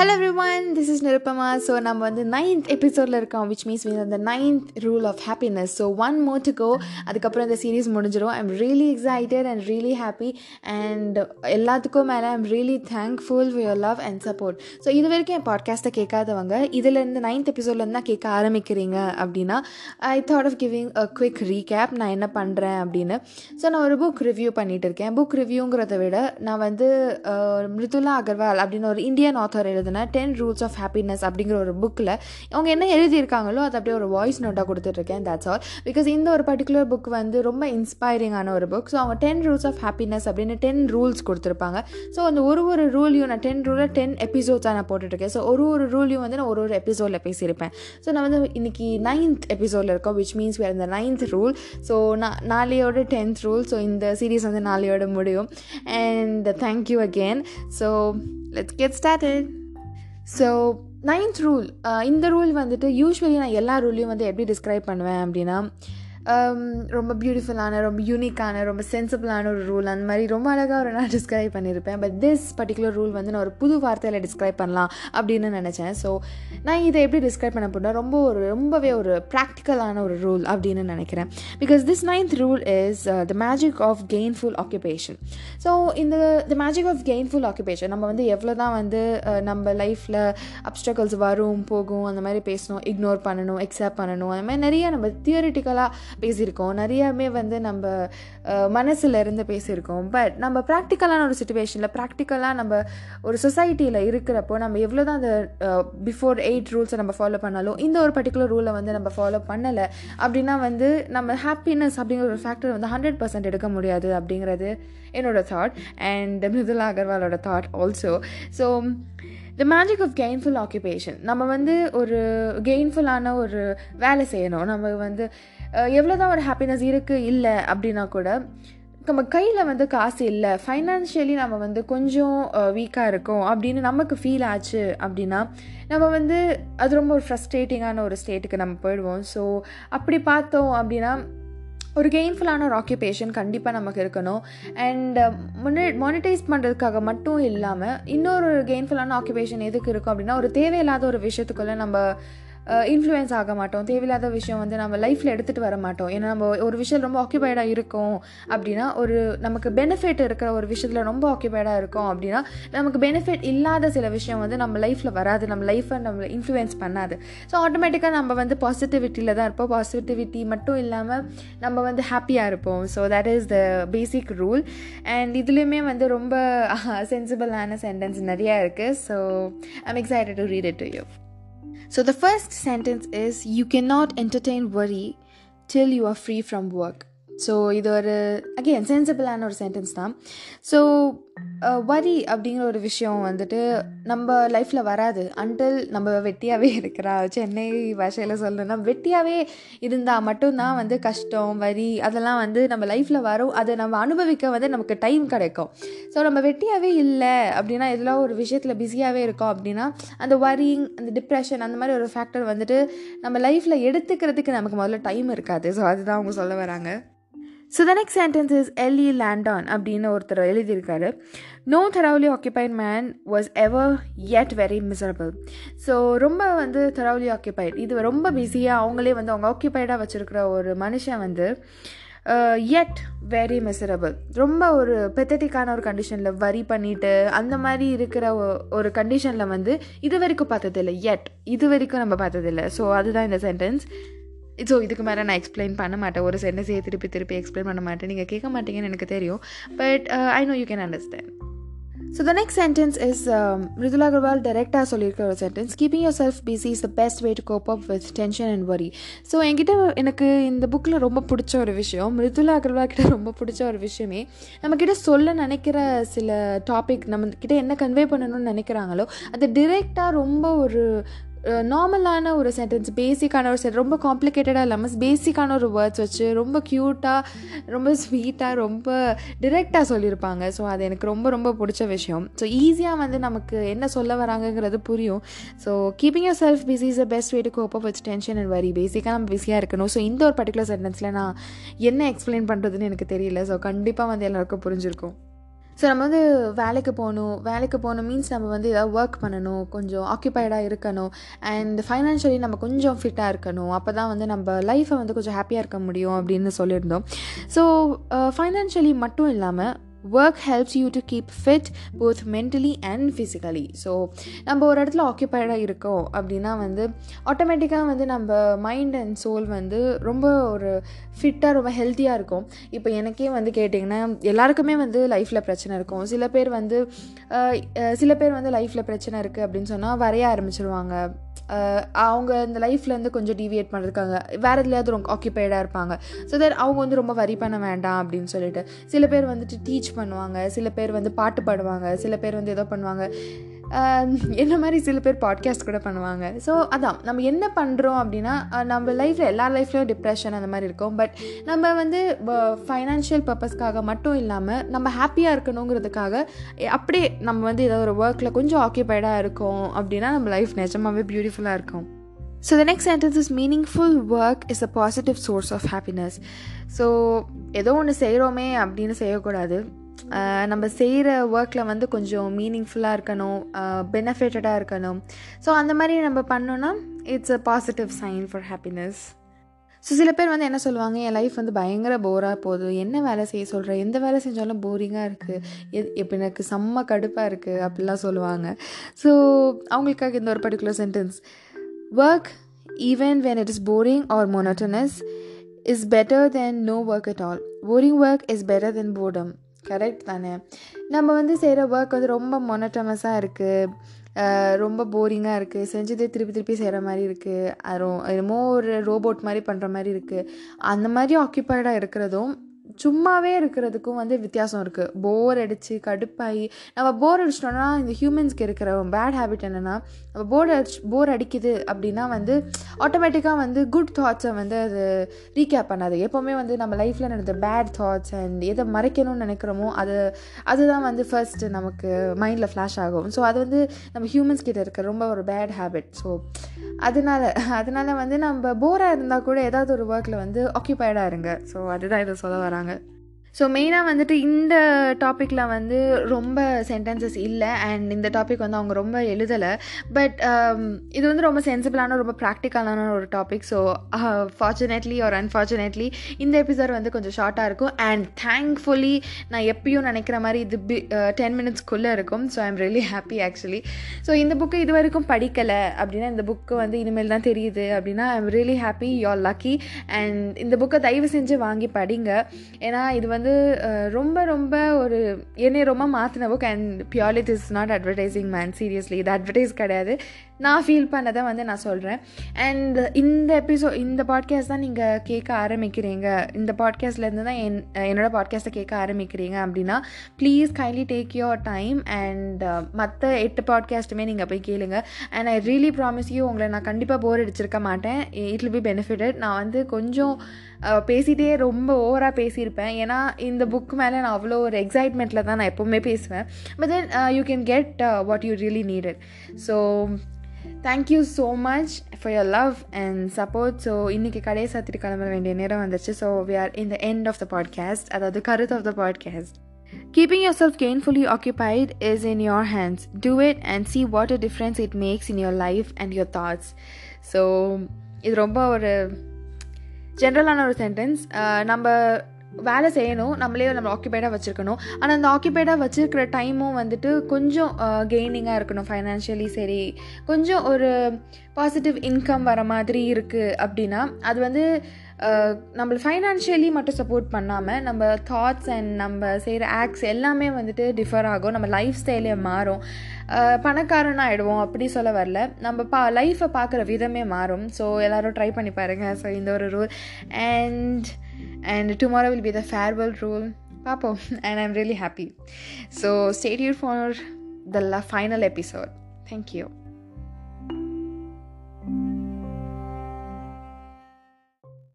Hello everyone this is Nirupama so நம்ம வந்து ninth எபிசோடில் இருக்கோம் விச் மீன்ஸ் மீன் அந்த ninth rule of happiness so one more to go அதுக்கப்புறம் இந்த சீரீஸ் முடிஞ்சிடும் I'm really excited and really happy and எல்லாத்துக்கும் மேலே I'm really thankful for your love and support so இது வரைக்கும் என் பாட்காஸ்ட்டை கேட்காதவங்க இதுலேருந்து நைன்த் எபிசோட்லேருந்து தான் கேட்க ஆரம்பிக்கிறீங்க அப்படின்னா I thought of giving a quick recap நான் என்ன பண்ணுறேன் அப்படின்னு. ஸோ நான் ஒரு புக் ரிவ்யூ பண்ணிகிட்டு இருக்கேன். புக் ரிவ்யூங்கிறத விட நான் வந்து மிருதுலா அகர்வால் அப்படின்னு ஒரு இந்தியன் ஆத்தர் எழுதுன டென் ரூல்ஸ் ஆஃப் ஹாப்பினஸ் அப்படிங்கிற ஒரு புக்கில் அவங்க என்ன எழுதியிருக்காங்களோ அதை அப்படியே ஒரு வாய்ஸ் நோட்டாக கொடுத்துட்ருக்கேன் தட்ஸ் ஆல் பிகாஸ் இந்த ஒரு பர்டிகுலர் புக் வந்து ரொம்ப இன்ஸ்பைரிங்கான ஒரு புக் ஸோ அவங்க டென் ரூல்ஸ் ஆஃப் ஹாப்பினஸ் அப்படின்னு டென் ரூல்ஸ் கொடுத்துருப்பாங்க. ஸோ அந்த ஒரு ஒரு ரூலையும் நான் டென் ரூலில் டென் எபிசோட்ஸாக நான் போட்டுட்ருக்கேன். ஸோ ஒரு ஒரு ரூலையும் வந்து நான் ஒரு ஒரு எபிசோடில் பேசியிருப்பேன். ஸோ நான் வந்து இன்னைக்கு நைன்த் எபிசோடில் இருக்கோம் விச் மீன்ஸ் வேறு இந்த நைன்த் ரூல் ஸோ நான் நாளையோட டென்த் ரூல் ஸோ இந்த சீரீஸ் வந்து நாளையோட முடியும். And thank you again so let's get started so ninth rule இந்த ரூல் வந்துட்டு யூஸ்வலி நான் எல்லா ரூல்லையும் வந்து எப்படி டிஸ்கிரைப் பண்ணுவேன் அப்படின்னா Um, ரொம்ப பியூட்டிஃபுல்லான ரொம்ப யூனிக்கான ரொம்ப சென்சிபிளான ஒரு ரூல் அந்த மாதிரி ரொம்ப அழகாக ஒரு நான் டிஸ்கிரைப் பண்ணியிருப்பேன். பட் திஸ் பர்டிகுலர் ரூல் வந்து நான் ஒரு புது வார்த்தையில் டிஸ்கிரைப் பண்ணலாம் அப்படின்னு நினச்சேன். ஸோ நான் இதை எப்படி டிஸ்கிரைப் பண்ண போனால் ரொம்ப ஒரு ரொம்பவே ஒரு ப்ராக்டிக்கலான ஒரு ரூல் அப்படின்னு நினைக்கிறேன். Because this ninth rule is the magic of gainful occupation so இந்த the magic of gainful occupation நம்ம வந்து எவ்வளோ தான் வந்து uh, நம்ம லைஃப்பில் அப்டக்கல்ஸ் வரும் போகும் அந்த மாதிரி பேசணும் இக்னோர் பண்ணணும் எக்ஸப்ட் பண்ணணும் அந்த மாதிரி நிறைய நம்ம தியரிட்டிக்கலாக பேசியிருக்கோம். நிறையாவே வந்து நம்ம மனசில் மனசுல இருந்து பேசியிருக்கோம். பட் நம்ம ப்ராக்டிக்கலான ஒரு சுச்சுவேஷனில் ப்ராக்டிக்கலாக நம்ம ஒரு சொசைட்டியில் இருக்கிறப்போ நம்ம எவ்வளோ தான் அந்த பிஃபோர் எயிட் ரூல்ஸை நம்ம ஃபாலோ பண்ணாலும் இந்த ஒரு பர்டிகுலர் ரூலை வந்து நம்ம ஃபாலோ பண்ணலை அப்படின்னா வந்து நம்ம ஹாப்பினஸ் அப்படிங்கிற ஒரு ஃபேக்டர் வந்து ஹண்ட்ரட் பர்சன்ட் எடுக்க முடியாது அப்படிங்கிறது என்னோட thought and Mridula அகர்வாலோட thought also so the magic of gainful occupation நம்ம வந்து ஒரு கெயின்ஃபுல்லான ஒரு வேலை செய்யணும். நம்ம வந்து எவ்வளோ தான் ஒரு ஹாப்பினஸ் இருக்குது இல்லை அப்படின்னா கூட நம்ம கையில் வந்து காசு இல்லை ஃபைனான்ஷியலி நம்ம வந்து கொஞ்சம் வீக்காக இருக்கோம் அப்படின்னு நமக்கு ஃபீல் ஆச்சு அப்படின்னா நம்ம வந்து அது ரொம்ப ஒரு ஃப்ரஸ்ட்ரேட்டிங்கான ஒரு ஸ்டேட்டுக்கு நம்ம போயிடுவோம். ஸோ அப்படி பார்த்தோம் அப்படின்னா ஒரு கெயின்ஃபுல்லான ஒரு ஆக்குபேஷன் கண்டிப்பாக நமக்கு இருக்கணும். அண்ட் முன்னே மானிட்டைஸ் பண்ணுறதுக்காக மட்டும் இல்லாமல் இன்னொரு கெயின்ஃபுல்லான ஆக்குபேஷன் எதுக்கு இருக்கும் அப்படின்னா ஒரு தேவையில்லாத ஒரு விஷயத்துக்குள்ளே நம்ம இன்ஃப்ளூயன்ஸ் ஆக மாட்டோம். தேவையில்லாத விஷயம் வந்து நம்ம லைஃப்பில் எடுத்துகிட்டு வர மாட்டோம். ஏன்னா நம்ம ஒரு விஷயம் ரொம்ப ஆக்கியபைடாக இருக்கும் அப்படின்னா ஒரு நமக்கு பெனிஃபிட் இருக்கிற ஒரு விஷயத்தில் ரொம்ப ஆக்கியபைடாக இருக்கும் அப்படின்னா நமக்கு பெனிஃபிட் இல்லாத சில விஷயம் வந்து நம்ம லைஃப்பில் வராது. நம்ம லைஃப்பை நம்ம இன்ஃப்ளூயன்ஸ் பண்ணாது. ஸோ ஆட்டோமேட்டிக்காக நம்ம வந்து பாசிட்டிவிட்டியில் தான் இருப்போம். பாசிட்டிவிட்டி மட்டும் இல்லாமல் நம்ம வந்து ஹாப்பியாக இருப்போம். So that is the basic rule and இதுலேயுமே வந்து ரொம்ப சென்சிபிளான சென்டென்ஸ் நிறையா இருக்குது so I'm excited to read it to you So the first sentence is You cannot entertain worry till you are free from work. So இது ஒரு again சென்சிபிளான ஒரு sentence தான் ஸோ வரி அப்படிங்கிற ஒரு விஷயம் வந்துட்டு நம்ம லைஃப்பில் வராது. அன்டில் நம்ம வெட்டியாகவே இருக்கிறா. சென்னை பாஷையில் சொல்லணும்னா வெட்டியாகவே இருந்தால் மட்டும்தான் வந்து கஷ்டம் வரி அதெல்லாம் வந்து நம்ம லைஃப்பில் வரும். அதை நம்ம அனுபவிக்க வந்து நமக்கு டைம் கிடைக்கும். ஸோ நம்ம வெட்டியாகவே இல்லை அப்படின்னா எல்லாம் ஒரு விஷயத்தில் பிஸியாகவே இருக்கோம் அப்படின்னா அந்த வரிங் அந்த டிப்ரெஷன் அந்த மாதிரி ஒரு ஃபேக்டர் வந்துட்டு நம்ம லைஃப்பில் எடுத்துக்கிறதுக்கு நமக்கு முதல்ல டைம் இருக்காது. ஸோ அதுதான் அவங்க சொல்ல வராங்க. So the next sentence is LE Landon அப்படின்னு ஒருத்தர் எழுதியிருக்காரு. No thoroughly occupied man was ever yet very miserable so ரொம்ப வந்து தரவுலி ஆக்கியபைட் இது ரொம்ப பிஸியாக அவங்களே வந்து அவங்க ஆக்கியபைடாக வச்சுருக்கிற ஒரு மனுஷன் வந்து எட் வெரி மிசரபிள் ரொம்ப ஒரு பெத்தட்டிக்கான ஒரு கண்டிஷனில் வரி பண்ணிட்டு அந்த மாதிரி இருக்கிற ஒரு கண்டிஷனில் வந்து இது வரைக்கும் பார்த்ததில்லை. எட் இது வரைக்கும் நம்ம பார்த்ததில்லை. ஸோ அதுதான் இந்த சென்டென்ஸ் ஸோ இதுக்கு மேலே நான் எக்ஸ்பிளைன் பண்ண மாட்டேன். ஒரு சென்டென்ஸையே திருப்பி திருப்பி எக்ஸ்பிளைன் பண்ண மாட்டேன். நீங்கள் கேட்க மாட்டீங்கன்னு எனக்கு தெரியும். But I know you can understand so the next sentence is Mridula Agarwal டைரெக்டாக சொல்லியிருக்க ஒரு sentence keeping yourself busy is the best way to cope up with tension and worry so என்கிட்ட எனக்கு இந்த புக்கில் ரொம்ப பிடிச்ச ஒரு விஷயம் மிருதுலா அகர்வால் கிட்ட ரொம்ப பிடிச்ச ஒரு விஷயமே நம்மக்கிட்ட சொல்ல நினைக்கிற சில டாபிக் நம்ம கிட்ட என்ன கன்வே பண்ணணும்னு நினைக்கிறாங்களோ அது டிரெக்டாக ரொம்ப ஒரு நார்மலான ஒரு சென்டென்ஸ் பேசிக்கான ஒரு சென்ட் ரொம்ப காம்ப்ளிகேட்டடாக இல்லாமல் பேசிக்கான ஒரு வேர்ட்ஸ் வச்சு ரொம்ப க்யூட்டாக ரொம்ப ஸ்வீட்டாக ரொம்ப டிரெக்டாக சொல்லியிருப்பாங்க. ஸோ அது எனக்கு ரொம்ப ரொம்ப பிடிச்ச விஷயம். ஸோ ஈஸியாக வந்து நமக்கு என்ன சொல்ல வராங்கங்கிறது புரியும். So keeping yourself busy is the best way to cope up with tension and worry பேசிக்காக நம்ம பிஸியாக இருக்கணும். ஸோ இந்த ஒரு பர்டிகுலர் சென்டென்ஸில் நான் என்ன எக்ஸ்பிளைன் பண்ணுறதுன்னு எனக்கு தெரியல. ஸோ கண்டிப்பாக வந்து எல்லாருக்கும் புரிஞ்சிருக்கும். ஸோ நம்ம வந்து வேலைக்கு போகணும். வேலைக்கு போகணும் மீன்ஸ் நம்ம வந்து ஏதாவது ஒர்க் பண்ணணும். கொஞ்சம் ஆக்குப்பைடாக இருக்கணும். அண்ட் ஃபைனான்ஷியலி நம்ம கொஞ்சம் ஃபிட்டாக இருக்கணும். அப்போ தான் வந்து நம்ம லைஃப்பை வந்து கொஞ்சம் ஹாப்பியாக இருக்க முடியும் அப்படின்னு சொல்லியிருந்தோம். ஸோ ஃபைனான்ஷியலி uh, மட்டும் இல்லாமல் work helps you to keep fit both mentally and physically so நம்ம ஒரு இடத்துல ஆக்கியபைடாக இருக்கோம் அப்படின்னா வந்து ஆட்டோமேட்டிக்காக வந்து நம்ம மைண்ட் அண்ட் சோல் வந்து ரொம்ப ஒரு ஃபிட்டாக ரொம்ப ஹெல்த்தியாக இருக்கும். இப்போ எனக்கே வந்து கேட்டிங்கன்னா எல்லாருக்குமே வந்து லைஃப்பில் பிரச்சனை இருக்கும். சில பேர் வந்து சில பேர் வந்து லைஃப்பில் பிரச்சனை இருக்குது அப்படின்னு சொன்னால் வரைய ஆரம்பிச்சிருவாங்க. அவங்க இந்த லைஃப்லேருந்து கொஞ்சம் டிவியேட் பண்ணுறதுக்காக வேறு எதுலையாவது ரொம்ப ஆக்கியபைடாக இருப்பாங்க. ஸோ தட் அவங்க வந்து ரொம்ப வரி பண்ண வேண்டாம் அப்படின்னு சொல்லிட்டு சில பேர் வந்துட்டு டீச் பண்ணுவாங்க. சில பேர் வந்து பாட்டு பாடுவாங்க. சில பேர் வந்து ஏதோ பண்ணுவாங்க. என்ன மாதிரி சில பேர் பாட்காஸ்ட் கூட பண்ணுவாங்க. ஸோ அதான் நம்ம என்ன பண்ணுறோம் அப்படின்னா நம்ம லைஃப்பில் எல்லா லைஃப்லேயும் டிப்ரெஷன் அந்த மாதிரி இருக்கும். பட் நம்ம வந்து ஃபைனான்ஷியல் பர்பஸ்க்காக மட்டும் இல்லாமல் நம்ம ஹாப்பியாக இருக்கணுங்கிறதுக்காக அப்படியே நம்ம வந்து ஏதோ ஒரு ஒர்க்கில் கொஞ்சம் ஆக்கியபைடாக இருக்கோம் அப்படின்னா நம்ம லைஃப் நிஜமாகவே பியூட்டிஃபுல்லாக இருக்கும். So the next sentence is meaningful work is a positive source of happiness so ஏதோ ஒன்று செய்கிறோமே அப்படின்னு செய்யக்கூடாது. நம்ம செய்கிற ஒர்க்கில் வந்து கொஞ்சம் மீனிங்ஃபுல்லாக இருக்கணும் பெனிஃபிட்டடாக இருக்கணும். ஸோ அந்த மாதிரி நம்ம பண்ணோன்னா it's a positive sign for happiness so சில பேர் வந்து என்ன சொல்லுவாங்க என் லைஃப் வந்து பயங்கர போராக போகுது. என்ன வேலை செய்ய சொல்கிறேன் எந்த வேலை செஞ்சாலும் போரிங்காக இருக்குது எது இப்போ எனக்கு செம்ம கடுப்பாக இருக்குது அப்படிலாம் சொல்லுவாங்க. ஸோ அவங்களுக்காக இந்த ஒரு particular sentence work even when it is boring or monotonous is better than no work at all boring work is better than boredom correct தானே. நம்ம வந்து செய்கிற ஒர்க் வந்து ரொம்ப மொனட்டமஸாக இருக்குது ரொம்ப போரிங்காக இருக்குது செஞ்சதே திருப்பி திருப்பி செய்கிற மாதிரி இருக்குது அது என்னமோ ஒரு ரோபோட் மாதிரி பண்ணுற மாதிரி இருக்குது அந்த மாதிரி ஆக்கியபைடாக இருக்கிறதும் சும்மாவே இருக்கிறதுக்கும் வந்து வித்தியாசம் இருக்குது போர் அடித்து கடுப்பாகி நம்ம போர் அடிச்சிட்டோம்னா இந்த ஹியூமன்ஸ்க்கு இருக்கிற பேட் ஹேபிட் என்னென்னா நம்ம போர் அடிச்சு போர் அடிக்குது அப்படின்னா வந்து ஆட்டோமேட்டிக்காக வந்து குட் தாட்ஸை வந்து அது ரீகேப் பண்ணாது. எப்போவுமே வந்து நம்ம லைஃப்பில் நடந்த பேட் தாட்ஸ் அண்ட் எதை மறைக்கணும்னு நினைக்கிறோமோ அது அதுதான் வந்து ஃபர்ஸ்ட் நமக்கு மைண்டில் ஃப்ளாஷ் ஆகும். ஸோ அது வந்து நம்ம ஹியூமன்ஸ் கிட்ட இருக்க ரொம்ப ஒரு பேட் ஹேபிட் ஸோ அதனால அதனால வந்து நம்ம போராக இருந்தால் கூட ஏதாவது ஒரு ஒர்க்கில் வந்து ஆக்கியபைடாக இருங்க. ஸோ அதுதான் இதை சொல்ல வராங்க. சொல்கிறாங்க ஸோ மெயினாக வந்துட்டு இந்த டாப்பிக்கில் வந்து ரொம்ப சென்டென்சஸ் இல்லை. அண்ட் இந்த டாபிக் வந்து அவங்க ரொம்ப எழுதலை. பட் um, இது வந்து ரொம்ப சென்சிபிளான ரொம்ப ப்ராக்டிக்கலான ஒரு topic so fortunately or unfortunately இந்த எபிசோட் வந்து கொஞ்சம் ஷார்ட்டாக இருக்கும். அண்ட் தேங்க்ஃபுல்லி நான் எப்பயும் நினைக்கிற மாதிரி இது பி டென் மினிட்ஸ்க்குள்ளே இருக்கும். So I'm really happy actually so இந்த புக்கு இது வரைக்கும் படிக்கலை அப்படின்னா இந்த புக்கு வந்து இனிமேல் தான் தெரியுது அப்படின்னா I'm really happy you are lucky and இந்த புக்கை தயவு செஞ்சு வாங்கி படிங்க. ஏன்னா இது வந்து வந்து ரொம்ப ரொம்ப ஒரு என்னை ரொம்ப மாற்றின book and purely is not advertising man seriously இது அட்வர்டைஸ் கிடையாது. நான் ஃபீல் பண்ணதை வந்து நான் சொல்கிறேன் அண்ட் இந்த எபிசோட் இந்த பாட்காஸ்ட் தான் நீங்கள் கேட்க ஆரம்பிக்கிறீங்க. இந்த பாட்காஸ்ட்லேருந்து தான் என் என்னோடய பாட்காஸ்ட்டை கேட்க ஆரம்பிக்கிறீங்க அப்படின்னா please kindly take your time and மற்ற எட்டு பாட்காஸ்ட்டுமே நீங்கள் போய் கேளுங்க. And I really promise you உங்களை நான் கண்டிப்பாக போர் அடிச்சிருக்க மாட்டேன். இட் வில் பி பெனிஃபிட்டட் நான் வந்து கொஞ்சம் uh, பேசிகிட்டே ரொம்ப ஓவராக பேசியிருப்பேன். ஏன்னா இந்த புக் மேலே நான் அவ்வளோ ஒரு எக்ஸைட்மெண்ட்டில் தான் நான் எப்போவுமே பேசுவேன். But then you can get what you really needed so thank you so much for your love and support so இன்றைக்கி கடையை சாத்திட்டு கிளம்ப வேண்டிய நேரம் வந்துச்சு so we are in the end of the podcast அதாவது கருத்து of the podcast Keeping yourself gainfully occupied is in your hands. Do it and see what a difference it makes in your life and your thoughts. So இது ரொம்ப ஒரு ஜென்ரலான ஒரு sentence நம்ம வேலை செய்யணும். நம்மளே நம்ம ஆக்கியபைடாக வச்சுருக்கணும். ஆனால் அந்த ஆக்கியபைடாக வச்சுருக்கிற டைமும் வந்துட்டு கொஞ்சம் கெய்னிங்காக இருக்கணும். ஃபைனான்ஷியலி சரி. கொஞ்சம் ஒரு பாசிட்டிவ் இன்கம் வர மாதிரி இருக்குது அப்படின்னா அது வந்து நம்மளை ஃபைனான்ஷியலி மட்டும் சப்போர்ட் பண்ணாமல் நம்ம தாட்ஸ் அண்ட் நம்ம செய்கிற ஆக்ட்ஸ் எல்லாமே வந்துட்டு டிஃபர் ஆகும். நம்ம லைஃப் ஸ்டைலே மாறும். பணக்காரன் ஆகிடுவோம் அப்படி சொல்ல வரல. நம்ம பா லைஃப்பை பார்க்குற விதமே மாறும். ஸோ எல்லோரும் ட்ரை பண்ணி பாருங்கள் ஸோ இந்த ஒரு rule and and tomorrow will be the farewell rule பார்ப்போம். And I'm really happy so stay tuned for the final episode thank you